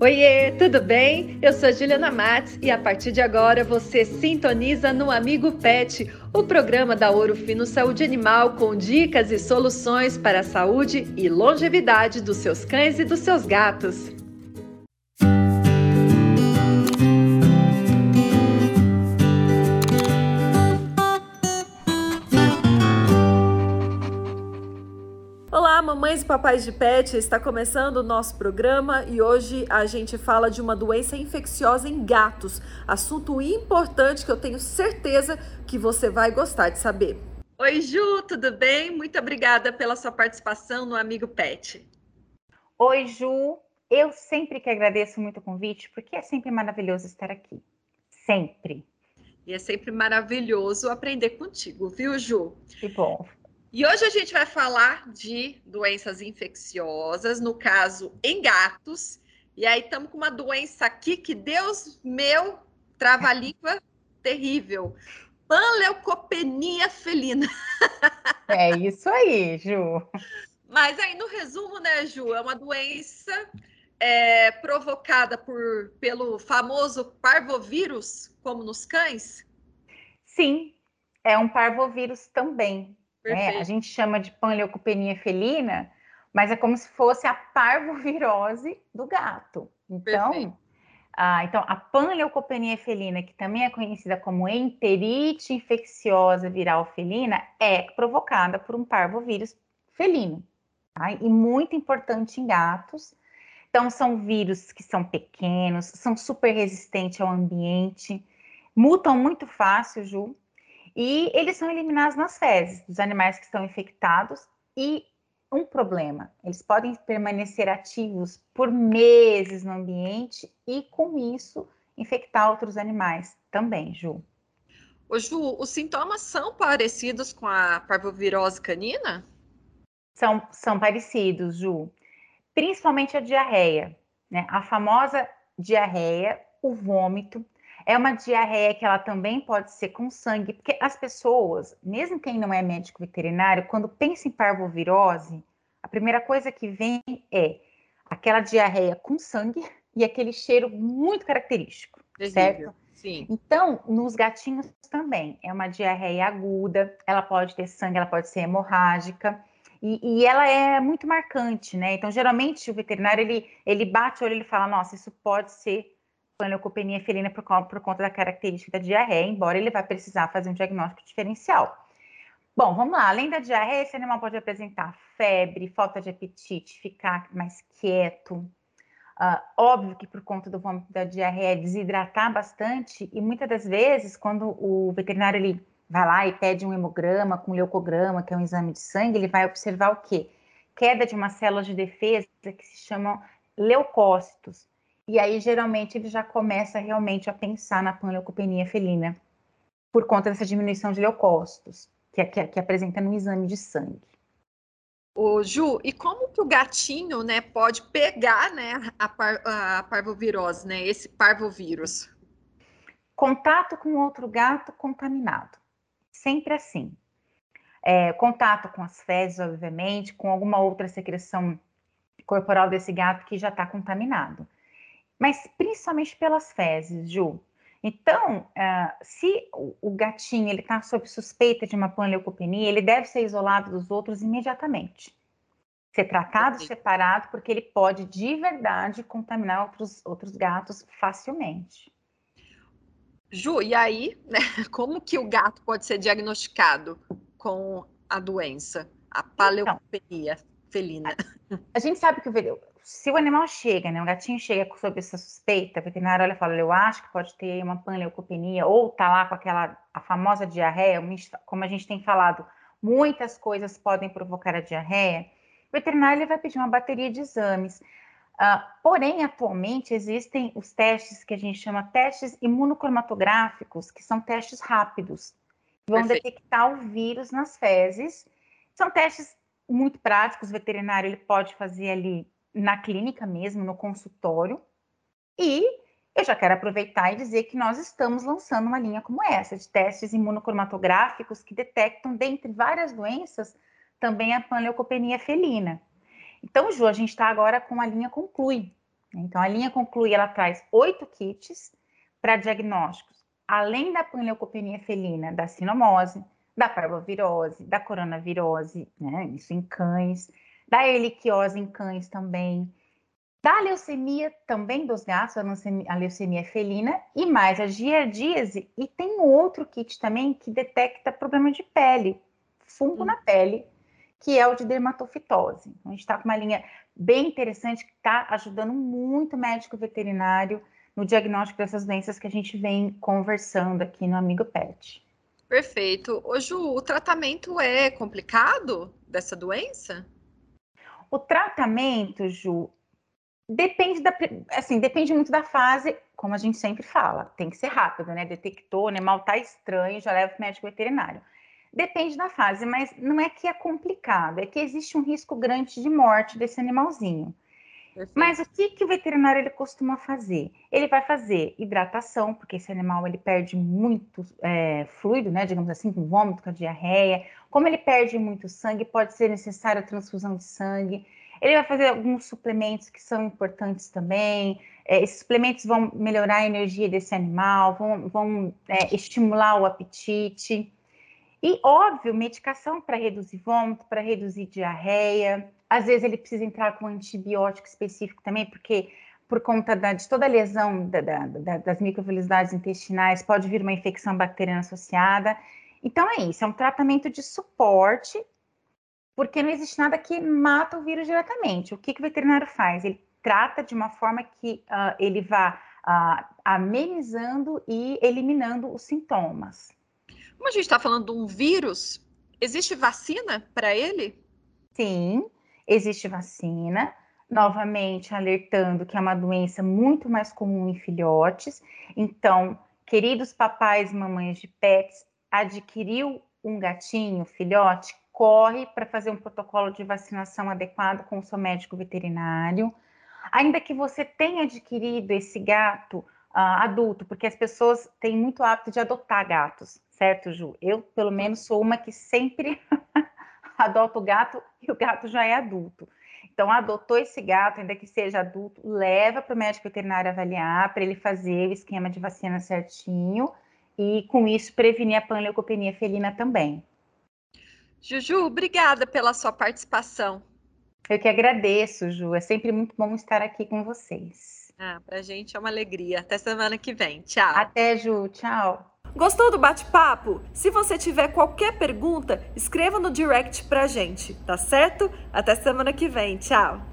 Oiê, tudo bem? Eu sou Juliana Matos e a partir de agora você sintoniza no Amigo Pet, o programa da Ouro Fino Saúde Animal com dicas e soluções para a saúde e longevidade dos seus cães e dos seus gatos. Papais de pet, está começando o nosso programa e hoje a gente fala de uma doença infecciosa em gatos. Assunto importante que eu tenho certeza que você vai gostar de saber. Oi, Ju, tudo bem? Muito obrigada pela sua participação no Amigo Pet. Oi, Ju. Eu sempre que agradeço muito o convite, porque é sempre maravilhoso estar aqui. Sempre. E é sempre maravilhoso aprender contigo, viu, Ju? Que bom. E hoje a gente vai falar de doenças infecciosas, no caso em gatos. E aí estamos com uma doença aqui que, Deus meu, trava-língua terrível. Panleucopenia felina. É isso aí, Ju. Mas aí, no resumo, né, Ju, é uma doença é, provocada por, pelo famoso parvovírus, como nos cães? Sim, é um parvovírus também. É, a gente chama de panleucopenia felina, mas é como se fosse a parvovirose do gato. Então, ah, então a panleucopenia felina, que também é conhecida como enterite infecciosa viral felina, é provocada por um parvovírus felino. Tá? E muito importante em gatos. Então, são vírus que são pequenos, são super resistentes ao ambiente, mutam muito fácil, Ju, e eles são eliminados nas fezes dos animais que estão infectados. E um problema, eles podem permanecer ativos por meses no ambiente e, com isso, infectar outros animais também, Ju. Ô, Ju, os sintomas são parecidos com a parvovirose canina? São, são parecidos, Ju. Principalmente a diarreia, né? A famosa diarreia, o vômito, é uma diarreia que ela também pode ser com sangue, porque as pessoas, mesmo quem não é médico veterinário, quando pensa em parvovirose, a primeira coisa que vem é aquela diarreia com sangue e aquele cheiro muito característico, Terrível. certo? Sim. Então, nos gatinhos também, é uma diarreia aguda, ela pode ter sangue, ela pode ser hemorrágica, e, e, ela é muito marcante, né? Então, geralmente, o veterinário, ele, ele bate o olho e ele fala, nossa, isso pode ser panleucopenia felina por, por conta da característica da diarreia, embora ele vai precisar fazer um diagnóstico diferencial. Bom, vamos lá. Além da diarreia, esse animal pode apresentar febre, falta de apetite, ficar mais quieto. Uh, óbvio que por conta do vômito da diarreia, desidratar bastante e muitas das vezes, quando o veterinário ele vai lá e pede um hemograma com leucograma, que é um exame de sangue, ele vai observar o quê? Queda de uma célula de defesa que se chamam leucócitos. E aí, geralmente, ele já começa realmente a pensar na panleucopenia felina, por conta dessa diminuição de leucócitos, que, que, que apresenta no exame de sangue. Ô, Ju, e como que o gatinho, né, pode pegar, né, a, par, a parvovirose, né, esse parvovírus? Contato com outro gato contaminado. Sempre assim. É, contato com as fezes, obviamente, com alguma outra secreção corporal desse gato que já está contaminado mas principalmente pelas fezes, Ju. Então, uh, se o, gatinho ele está sob suspeita de uma panleucopenia, ele deve ser isolado dos outros imediatamente. Ser tratado separado, porque ele pode de verdade contaminar outros, outros gatos facilmente. Ju, e aí, né, como que o gato pode ser diagnosticado com a doença, a paleopenia então, felina? A, a gente sabe que o se o animal chega, né, um gatinho chega sob essa suspeita, o veterinário olha e fala, eu acho que pode ter uma panleucopenia, ou tá lá com aquela, a famosa diarreia, como a gente tem falado, muitas coisas podem provocar a diarreia, o veterinário ele vai pedir uma bateria de exames. Uh, porém, atualmente existem os testes que a gente chama testes imunocromatográficos, que são testes rápidos, que vão Perfeito. detectar o vírus nas fezes. São testes muito práticos, o veterinário ele pode fazer ali na clínica mesmo, no consultório. E eu já quero aproveitar e dizer que nós estamos lançando uma linha como essa, de testes imunocromatográficos que detectam, dentre várias doenças, também a panleucopenia felina. Então, Ju, a gente está agora com a linha Conclui. Então, a linha Conclui, ela traz oito kits para diagnósticos, além da panleucopenia felina, da sinomose, da parvovirose, da coronavirose, né, isso em cães, da heliquiose em cães também, da leucemia também dos gatos, a leucemia, a leucemia felina, e mais a giardíase, e tem outro kit também que detecta problema de pele, fungo hum. na pele, que é o de dermatofitose. Então, a gente está com uma linha bem interessante que está ajudando muito o médico veterinário no diagnóstico dessas doenças que a gente vem conversando aqui no Amigo Pet. Perfeito. Ô Ju, o tratamento é complicado dessa doença? O tratamento, Ju, depende da, assim, depende muito da fase, como a gente sempre fala, tem que ser rápido, né? Detectou, né? Mal tá estranho, já leva para o médico veterinário. Depende da fase, mas não é que é complicado, é que existe um risco grande de morte desse animalzinho. Perfeito. Mas o que, que o veterinário ele costuma fazer? Ele vai fazer hidratação, porque esse animal ele perde muito é, fluido, né? Digamos assim, com vômito, com a diarreia. Como ele perde muito sangue, pode ser necessária a transfusão de sangue. Ele vai fazer alguns suplementos que são importantes também. É, esses suplementos vão melhorar a energia desse animal, vão, vão é, estimular o apetite. E, óbvio, medicação para reduzir vômito, para reduzir diarreia. Às vezes ele precisa entrar com um antibiótico específico também, porque por conta da, de toda a lesão da, da, das microvelocidades intestinais, pode vir uma infecção bacteriana associada. Então é isso, é um tratamento de suporte, porque não existe nada que mata o vírus diretamente. O que, que o veterinário faz? Ele trata de uma forma que uh, ele vá uh, amenizando e eliminando os sintomas. Como a gente está falando de um vírus, existe vacina para ele? Sim, existe vacina. Novamente, alertando que é uma doença muito mais comum em filhotes. Então, queridos papais e mamães de pets, adquiriu um gatinho, filhote, corre para fazer um protocolo de vacinação adequado com o seu médico veterinário. Ainda que você tenha adquirido esse gato uh, adulto, porque as pessoas têm muito hábito de adotar gatos certo, Ju? Eu, pelo menos, sou uma que sempre adota o gato e o gato já é adulto. Então, adotou esse gato, ainda que seja adulto, leva para o médico veterinário avaliar, para ele fazer o esquema de vacina certinho e, com isso, prevenir a panleucopenia felina também. Juju, obrigada pela sua participação. Eu que agradeço, Ju. É sempre muito bom estar aqui com vocês. Ah, para a gente é uma alegria. Até semana que vem. Tchau. Até, Ju. Tchau. Gostou do bate-papo? Se você tiver qualquer pergunta, escreva no direct pra gente, tá certo? Até semana que vem. Tchau!